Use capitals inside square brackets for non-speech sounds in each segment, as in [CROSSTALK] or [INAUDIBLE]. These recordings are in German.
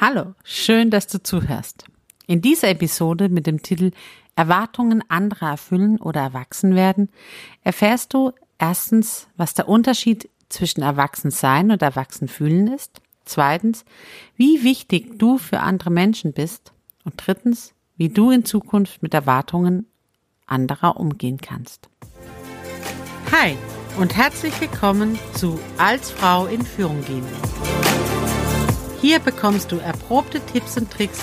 Hallo, schön, dass du zuhörst. In dieser Episode mit dem Titel Erwartungen anderer erfüllen oder erwachsen werden erfährst du erstens, was der Unterschied zwischen Erwachsensein und Erwachsenfühlen ist, zweitens, wie wichtig du für andere Menschen bist und drittens, wie du in Zukunft mit Erwartungen anderer umgehen kannst. Hi und herzlich willkommen zu Als Frau in Führung gehen. Hier bekommst du erprobte Tipps und Tricks,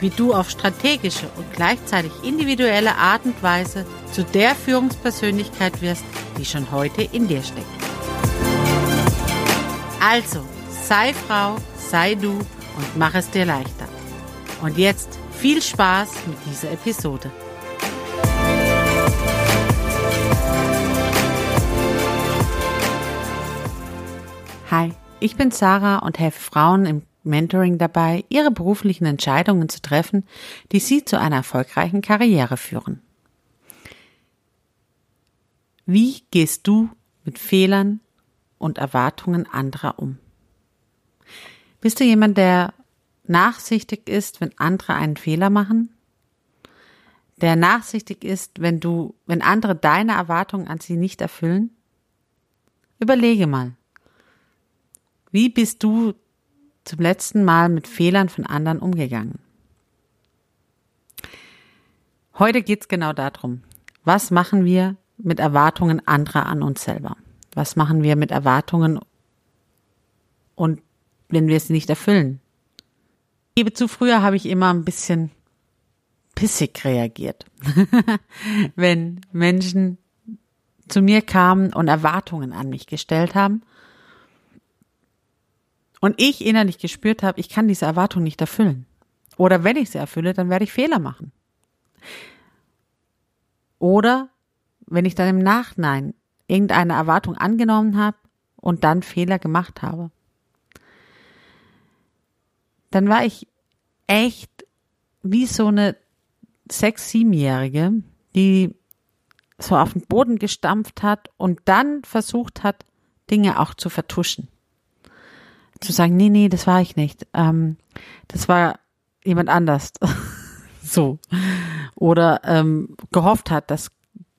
wie du auf strategische und gleichzeitig individuelle Art und Weise zu der Führungspersönlichkeit wirst, die schon heute in dir steckt. Also, sei Frau, sei du und mach es dir leichter. Und jetzt viel Spaß mit dieser Episode. Hi, ich bin Sarah und helfe Frauen im Mentoring dabei, ihre beruflichen Entscheidungen zu treffen, die sie zu einer erfolgreichen Karriere führen. Wie gehst du mit Fehlern und Erwartungen anderer um? Bist du jemand, der nachsichtig ist, wenn andere einen Fehler machen? Der nachsichtig ist, wenn du, wenn andere deine Erwartungen an sie nicht erfüllen? Überlege mal. Wie bist du zum letzten Mal mit Fehlern von anderen umgegangen? Heute geht's genau darum. Was machen wir mit Erwartungen anderer an uns selber? Was machen wir mit Erwartungen und wenn wir sie nicht erfüllen? Ich gebe zu, früher habe ich immer ein bisschen pissig reagiert. [LAUGHS] wenn Menschen zu mir kamen und Erwartungen an mich gestellt haben und ich innerlich gespürt habe, ich kann diese Erwartung nicht erfüllen. Oder wenn ich sie erfülle, dann werde ich Fehler machen. Oder wenn ich dann im Nachhinein irgendeine Erwartung angenommen habe und dann Fehler gemacht habe. Dann war ich echt wie so eine sechs, siebenjährige, die so auf den Boden gestampft hat und dann versucht hat, Dinge auch zu vertuschen zu sagen, nee, nee, das war ich nicht. Ähm, das war jemand anders. [LAUGHS] so. Oder ähm, gehofft hat, dass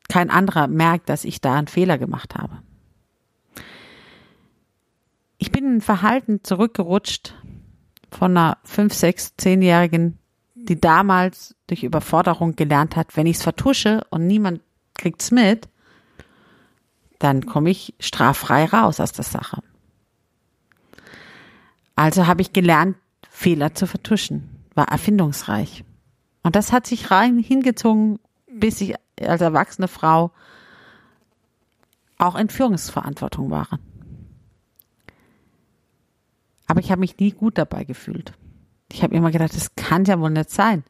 kein anderer merkt, dass ich da einen Fehler gemacht habe. Ich bin in Verhalten zurückgerutscht von einer fünf, sechs, zehnjährigen, die damals durch Überforderung gelernt hat, wenn ich es vertusche und niemand kriegt's mit, dann komme ich straffrei raus aus der Sache. Also habe ich gelernt, Fehler zu vertuschen. War erfindungsreich. Und das hat sich rein hingezogen, bis ich als erwachsene Frau auch in Führungsverantwortung war. Aber ich habe mich nie gut dabei gefühlt. Ich habe immer gedacht, das kann ja wohl nicht sein,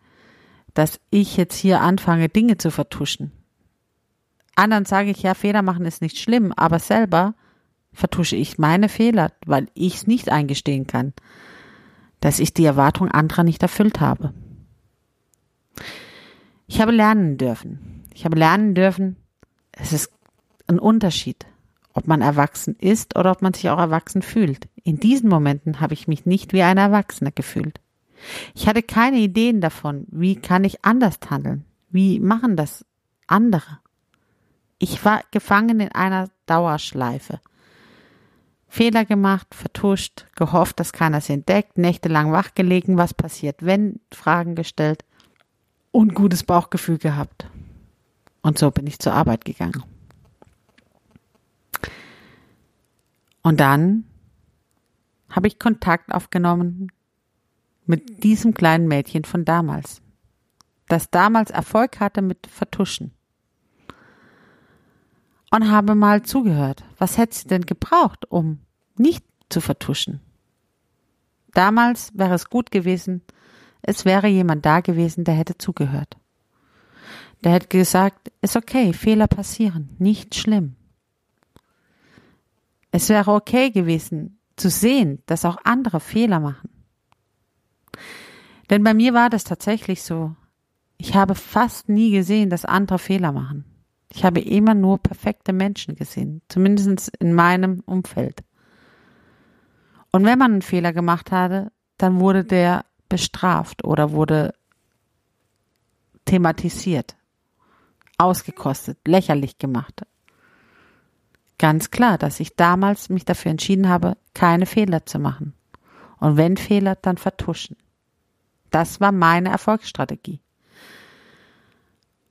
dass ich jetzt hier anfange, Dinge zu vertuschen. Anderen sage ich, ja, Fehler machen ist nicht schlimm, aber selber vertusche ich meine Fehler, weil ich es nicht eingestehen kann, dass ich die Erwartung anderer nicht erfüllt habe. Ich habe lernen dürfen. Ich habe lernen dürfen, es ist ein Unterschied, ob man erwachsen ist oder ob man sich auch erwachsen fühlt. In diesen Momenten habe ich mich nicht wie ein Erwachsener gefühlt. Ich hatte keine Ideen davon, wie kann ich anders handeln? Wie machen das andere? Ich war gefangen in einer Dauerschleife. Fehler gemacht, vertuscht, gehofft, dass keiner sie entdeckt, nächtelang wachgelegen, was passiert, wenn, Fragen gestellt und gutes Bauchgefühl gehabt. Und so bin ich zur Arbeit gegangen. Und dann habe ich Kontakt aufgenommen mit diesem kleinen Mädchen von damals, das damals Erfolg hatte mit Vertuschen und habe mal zugehört. Was hätte sie denn gebraucht, um nicht zu vertuschen? Damals wäre es gut gewesen, es wäre jemand da gewesen, der hätte zugehört. Der hätte gesagt, ist okay, Fehler passieren, nicht schlimm. Es wäre okay gewesen zu sehen, dass auch andere Fehler machen. Denn bei mir war das tatsächlich so. Ich habe fast nie gesehen, dass andere Fehler machen. Ich habe immer nur perfekte Menschen gesehen, zumindest in meinem Umfeld. Und wenn man einen Fehler gemacht hatte, dann wurde der bestraft oder wurde thematisiert, ausgekostet, lächerlich gemacht. Ganz klar, dass ich damals mich dafür entschieden habe, keine Fehler zu machen. Und wenn Fehler, dann vertuschen. Das war meine Erfolgsstrategie.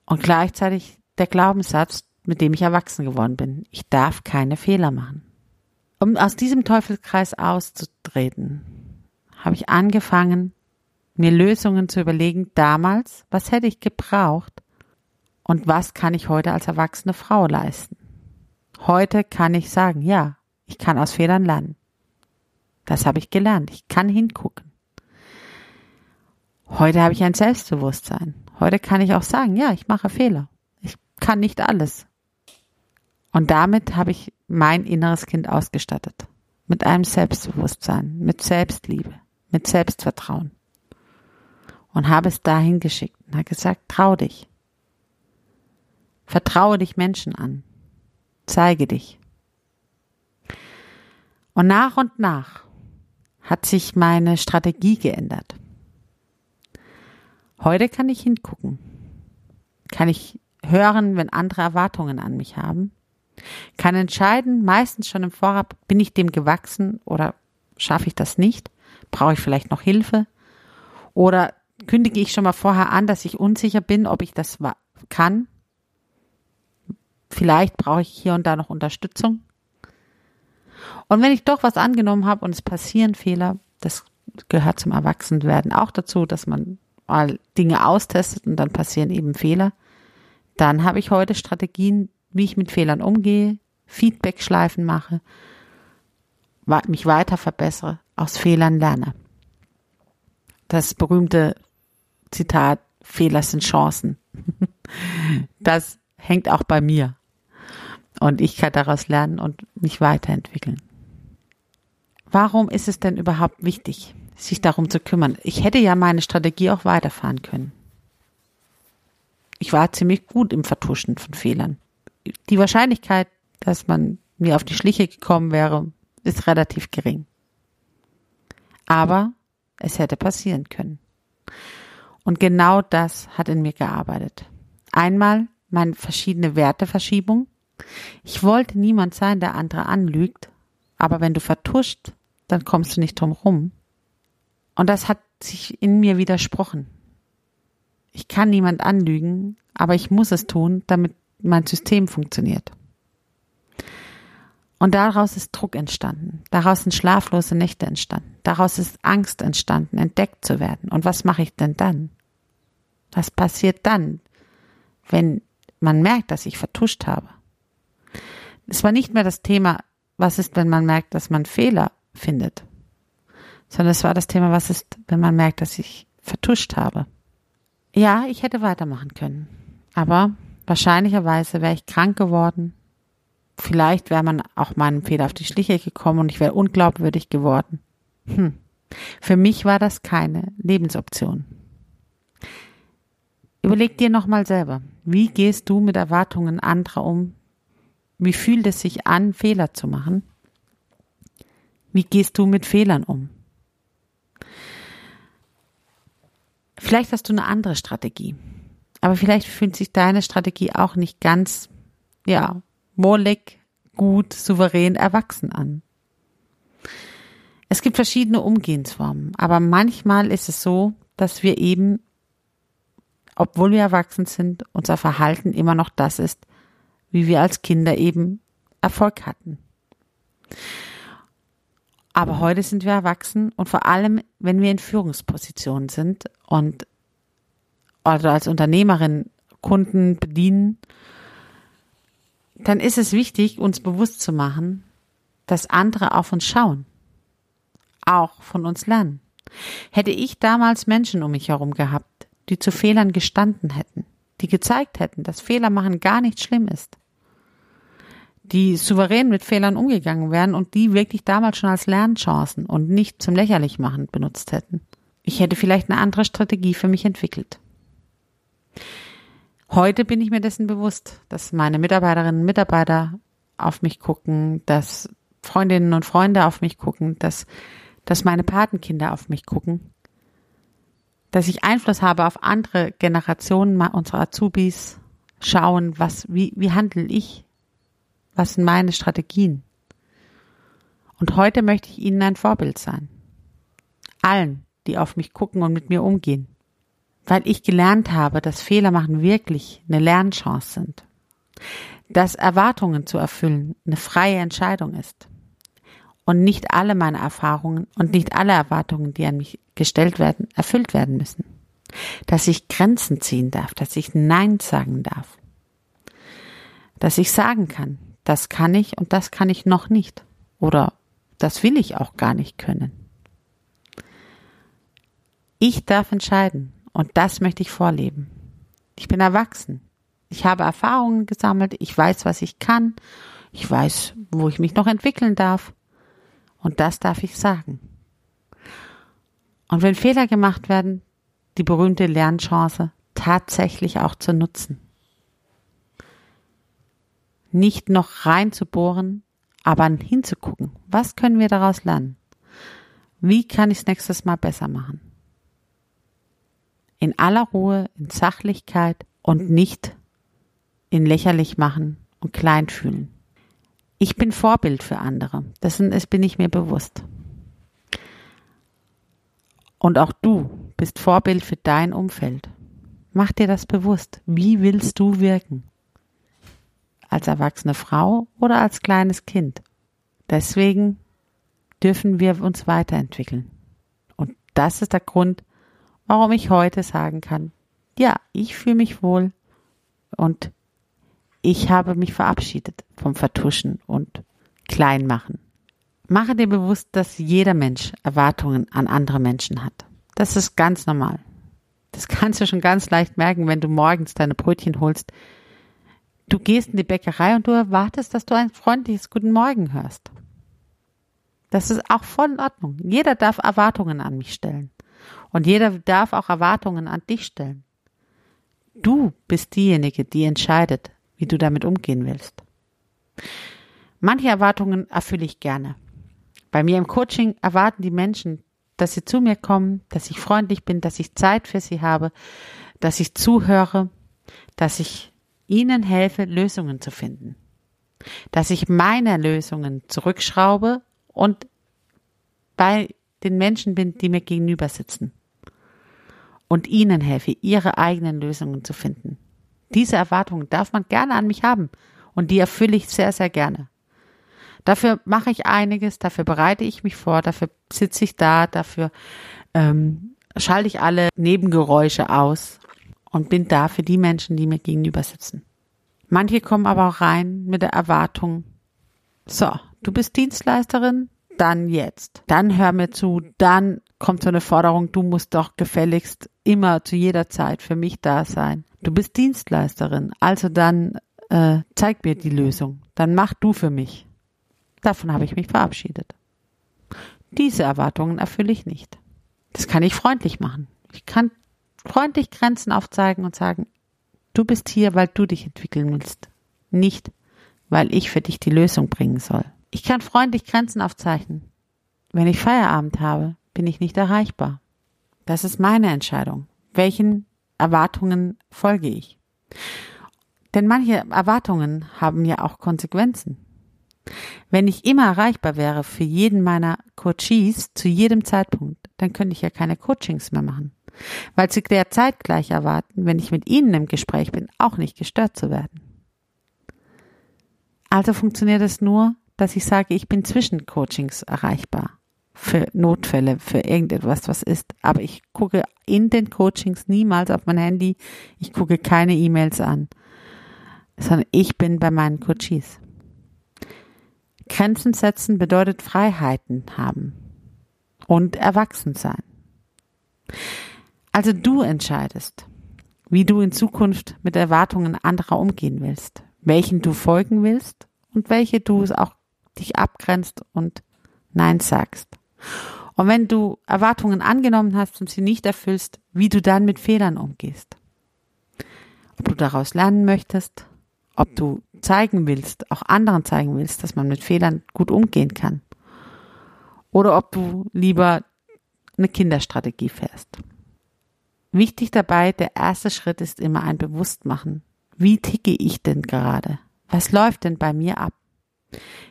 Und gleichzeitig der Glaubenssatz, mit dem ich erwachsen geworden bin. Ich darf keine Fehler machen. Um aus diesem Teufelskreis auszutreten, habe ich angefangen, mir Lösungen zu überlegen damals, was hätte ich gebraucht und was kann ich heute als erwachsene Frau leisten. Heute kann ich sagen, ja, ich kann aus Fehlern lernen. Das habe ich gelernt. Ich kann hingucken. Heute habe ich ein Selbstbewusstsein. Heute kann ich auch sagen, ja, ich mache Fehler. Ich kann nicht alles. Und damit habe ich mein inneres Kind ausgestattet. Mit einem Selbstbewusstsein, mit Selbstliebe, mit Selbstvertrauen. Und habe es dahin geschickt und habe gesagt, trau dich. Vertraue dich Menschen an. Zeige dich. Und nach und nach hat sich meine Strategie geändert. Heute kann ich hingucken. Kann ich hören, wenn andere Erwartungen an mich haben kann entscheiden, meistens schon im Vorab, bin ich dem gewachsen oder schaffe ich das nicht? Brauche ich vielleicht noch Hilfe? Oder kündige ich schon mal vorher an, dass ich unsicher bin, ob ich das kann? Vielleicht brauche ich hier und da noch Unterstützung. Und wenn ich doch was angenommen habe und es passieren Fehler, das gehört zum Erwachsenwerden auch dazu, dass man mal Dinge austestet und dann passieren eben Fehler, dann habe ich heute Strategien, wie ich mit Fehlern umgehe, Feedback-Schleifen mache, mich weiter verbessere, aus Fehlern lerne. Das berühmte Zitat, Fehler sind Chancen. [LAUGHS] Das hängt auch bei mir. Und ich kann daraus lernen und mich weiterentwickeln. Warum ist es denn überhaupt wichtig, sich darum zu kümmern? Ich hätte ja meine Strategie auch weiterfahren können. Ich war ziemlich gut im Vertuschen von Fehlern die Wahrscheinlichkeit, dass man mir auf die Schliche gekommen wäre, ist relativ gering. Aber es hätte passieren können. Und genau das hat in mir gearbeitet. Einmal meine verschiedene Werteverschiebung. Ich wollte niemand sein, der andere anlügt, aber wenn du vertuscht, dann kommst du nicht drum rum. Und das hat sich in mir widersprochen. Ich kann niemand anlügen, aber ich muss es tun, damit mein System funktioniert. Und daraus ist Druck entstanden. Daraus sind schlaflose Nächte entstanden. Daraus ist Angst entstanden, entdeckt zu werden. Und was mache ich denn dann? Was passiert dann, wenn man merkt, dass ich vertuscht habe? Es war nicht mehr das Thema, was ist, wenn man merkt, dass man Fehler findet, sondern es war das Thema, was ist, wenn man merkt, dass ich vertuscht habe. Ja, ich hätte weitermachen können. Aber Wahrscheinlicherweise wäre ich krank geworden. Vielleicht wäre man auch meinem Fehler auf die Schliche gekommen und ich wäre unglaubwürdig geworden. Hm. Für mich war das keine Lebensoption. Überleg dir nochmal selber, wie gehst du mit Erwartungen anderer um? Wie fühlt es sich an, Fehler zu machen? Wie gehst du mit Fehlern um? Vielleicht hast du eine andere Strategie. Aber vielleicht fühlt sich deine Strategie auch nicht ganz, ja, wohlig, gut, souverän, erwachsen an. Es gibt verschiedene Umgehensformen, aber manchmal ist es so, dass wir eben, obwohl wir erwachsen sind, unser Verhalten immer noch das ist, wie wir als Kinder eben Erfolg hatten. Aber heute sind wir erwachsen und vor allem, wenn wir in Führungspositionen sind und oder als Unternehmerin Kunden bedienen, dann ist es wichtig, uns bewusst zu machen, dass andere auf uns schauen, auch von uns lernen. Hätte ich damals Menschen um mich herum gehabt, die zu Fehlern gestanden hätten, die gezeigt hätten, dass Fehler machen gar nicht schlimm ist, die souverän mit Fehlern umgegangen wären und die wirklich damals schon als Lernchancen und nicht zum Lächerlichmachen benutzt hätten. Ich hätte vielleicht eine andere Strategie für mich entwickelt. Heute bin ich mir dessen bewusst, dass meine Mitarbeiterinnen und Mitarbeiter auf mich gucken, dass Freundinnen und Freunde auf mich gucken, dass, dass meine Patenkinder auf mich gucken. dass ich Einfluss habe auf andere Generationen unserer Azubis, schauen, was, wie, wie handle ich? Was sind meine Strategien? Und heute möchte ich Ihnen ein Vorbild sein. Allen, die auf mich gucken und mit mir umgehen. Weil ich gelernt habe, dass Fehler machen wirklich eine Lernchance sind. Dass Erwartungen zu erfüllen eine freie Entscheidung ist. Und nicht alle meine Erfahrungen und nicht alle Erwartungen, die an mich gestellt werden, erfüllt werden müssen. Dass ich Grenzen ziehen darf, dass ich Nein sagen darf. Dass ich sagen kann, das kann ich und das kann ich noch nicht. Oder das will ich auch gar nicht können. Ich darf entscheiden und das möchte ich vorleben. Ich bin erwachsen. Ich habe Erfahrungen gesammelt. Ich weiß, was ich kann. Ich weiß, wo ich mich noch entwickeln darf. Und das darf ich sagen. Und wenn Fehler gemacht werden, die berühmte Lernchance tatsächlich auch zu nutzen. Nicht noch reinzubohren, aber hinzugucken. Was können wir daraus lernen? Wie kann ich es nächstes Mal besser machen? In aller Ruhe, in Sachlichkeit und nicht in lächerlich machen und klein fühlen. Ich bin Vorbild für andere. Dessen bin ich mir bewusst. Und auch du bist Vorbild für dein Umfeld. Mach dir das bewusst. Wie willst du wirken? als erwachsene Frau oder als kleines Kind. Deswegen dürfen wir uns weiterentwickeln. Und das ist der Grund, warum ich heute sagen kann, ja, ich fühle mich wohl und ich habe mich verabschiedet vom Vertuschen und Kleinmachen. Mache dir bewusst, dass jeder Mensch Erwartungen an andere Menschen hat. Das ist ganz normal. Das kannst du schon ganz leicht merken, wenn du morgens deine Brötchen holst, Du gehst in die Bäckerei und du erwartest, dass du ein freundliches Guten Morgen hörst. Das ist auch voll in Ordnung. Jeder darf Erwartungen an mich stellen. Und jeder darf auch Erwartungen an dich stellen. Du bist diejenige, die entscheidet, wie du damit umgehen willst. Manche Erwartungen erfülle ich gerne. Bei mir im Coaching erwarten die Menschen, dass sie zu mir kommen, dass ich freundlich bin, dass ich Zeit für sie habe, dass ich zuhöre, dass ich ihnen helfe, Lösungen zu finden. Dass ich meine Lösungen zurückschraube und bei den Menschen bin, die mir gegenüber sitzen. Und ihnen helfe, ihre eigenen Lösungen zu finden. Diese Erwartungen darf man gerne an mich haben. Und die erfülle ich sehr, sehr gerne. Dafür mache ich einiges, dafür bereite ich mich vor, dafür sitze ich da, dafür ähm, schalte ich alle Nebengeräusche aus und bin da für die Menschen, die mir gegenüber sitzen. Manche kommen aber auch rein mit der Erwartung, so, du bist Dienstleisterin, dann jetzt. Dann hör mir zu, dann kommt so eine Forderung, du musst doch gefälligst immer zu jeder Zeit für mich da sein. Du bist Dienstleisterin, also dann äh, zeig mir die Lösung, dann mach du für mich. Davon habe ich mich verabschiedet. Diese Erwartungen erfülle ich nicht. Das kann ich freundlich machen. Ich kann freundlich Grenzen aufzeigen und sagen, du bist hier, weil du dich entwickeln willst, nicht weil ich für dich die Lösung bringen soll. Ich kann freundlich Grenzen aufzeichnen. Wenn ich Feierabend habe, bin ich nicht erreichbar. Das ist meine Entscheidung. Welchen Erwartungen folge ich? Denn manche Erwartungen haben ja auch Konsequenzen. Wenn ich immer erreichbar wäre für jeden meiner Coaches zu jedem Zeitpunkt, dann könnte ich ja keine Coachings mehr machen weil sie der zeitgleich erwarten, wenn ich mit ihnen im Gespräch bin, auch nicht gestört zu werden. Also funktioniert es nur, dass ich sage, ich bin zwischen Coachings erreichbar für Notfälle, für irgendetwas, was ist. Aber ich gucke in den Coachings niemals auf mein Handy. Ich gucke keine E-Mails an, sondern ich bin bei meinen Coaches. Grenzen setzen bedeutet Freiheiten haben und erwachsen sein. Also du entscheidest, wie du in Zukunft mit Erwartungen anderer umgehen willst, welchen du folgen willst und welche du auch dich abgrenzt und Nein sagst. Und wenn du Erwartungen angenommen hast und sie nicht erfüllst, wie du dann mit Fehlern umgehst. Ob du daraus lernen möchtest, ob du zeigen willst, auch anderen zeigen willst, dass man mit Fehlern gut umgehen kann. Oder ob du lieber eine Kinderstrategie fährst. Wichtig dabei, der erste Schritt ist immer ein Bewusstmachen. Wie ticke ich denn gerade? Was läuft denn bei mir ab?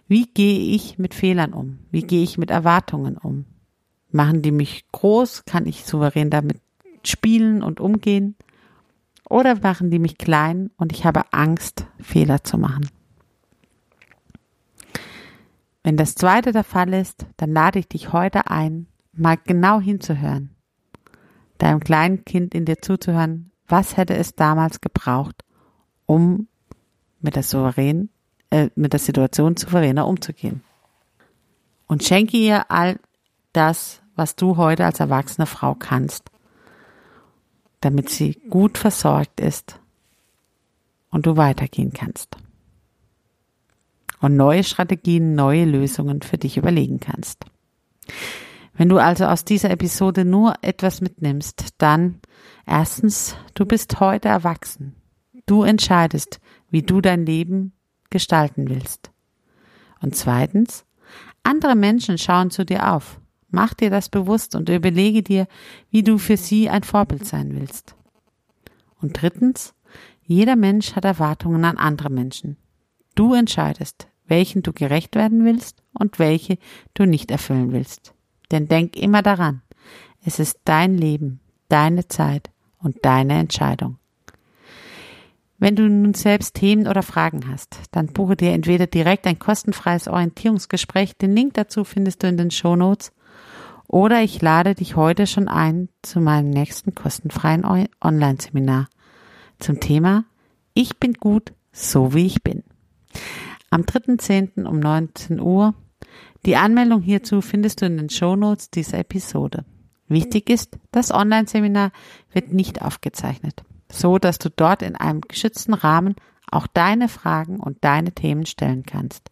Wie gehe ich mit Fehlern um? Wie gehe ich mit Erwartungen um? Machen die mich groß? Kann ich souverän damit spielen und umgehen? Oder machen die mich klein und ich habe Angst, Fehler zu machen? Wenn das zweite der Fall ist, dann lade ich dich heute ein, mal genau hinzuhören, deinem kleinen Kind in dir zuzuhören, was hätte es damals gebraucht, um mit der souverän, äh, mit der Situation souveräner umzugehen. Und schenke ihr all das, was du heute als erwachsene Frau kannst, damit sie gut versorgt ist und du weitergehen kannst. Und neue Strategien, neue Lösungen für dich überlegen kannst. Wenn du also aus dieser Episode nur etwas mitnimmst, dann erstens, du bist heute erwachsen. Du entscheidest, wie du dein Leben gestalten willst. Und zweitens, andere Menschen schauen zu dir auf. Mach dir das bewusst und überlege dir, wie du für sie ein Vorbild sein willst. Und drittens, jeder Mensch hat Erwartungen an andere Menschen. Du entscheidest, welchen du gerecht werden willst und welche du nicht erfüllen willst. Denn denk immer daran, es ist dein Leben, deine Zeit und deine Entscheidung. Wenn du nun selbst Themen oder Fragen hast, dann buche dir entweder direkt ein kostenfreies Orientierungsgespräch, den Link dazu findest du in den Show Notes, oder ich lade dich heute schon ein zu meinem nächsten kostenfreien Online-Seminar zum Thema Ich bin gut, so wie ich bin. Am 3.10. um 19 Uhr die Anmeldung hierzu findest du in den Shownotes dieser Episode. Wichtig ist, das Online-Seminar wird nicht aufgezeichnet, so dass du dort in einem geschützten Rahmen auch deine Fragen und deine Themen stellen kannst.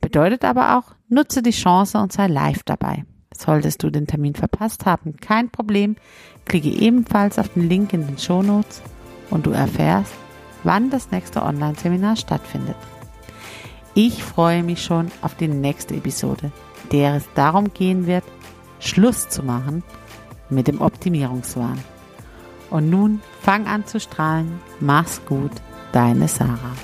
Bedeutet aber auch, nutze die Chance und sei live dabei. Solltest du den Termin verpasst haben, kein Problem, klicke ebenfalls auf den Link in den Shownotes und du erfährst, wann das nächste Online-Seminar stattfindet. Ich freue mich schon auf die nächste Episode, der es darum gehen wird, Schluss zu machen mit dem Optimierungswahn. Und nun fang an zu strahlen. Mach's gut, deine Sarah.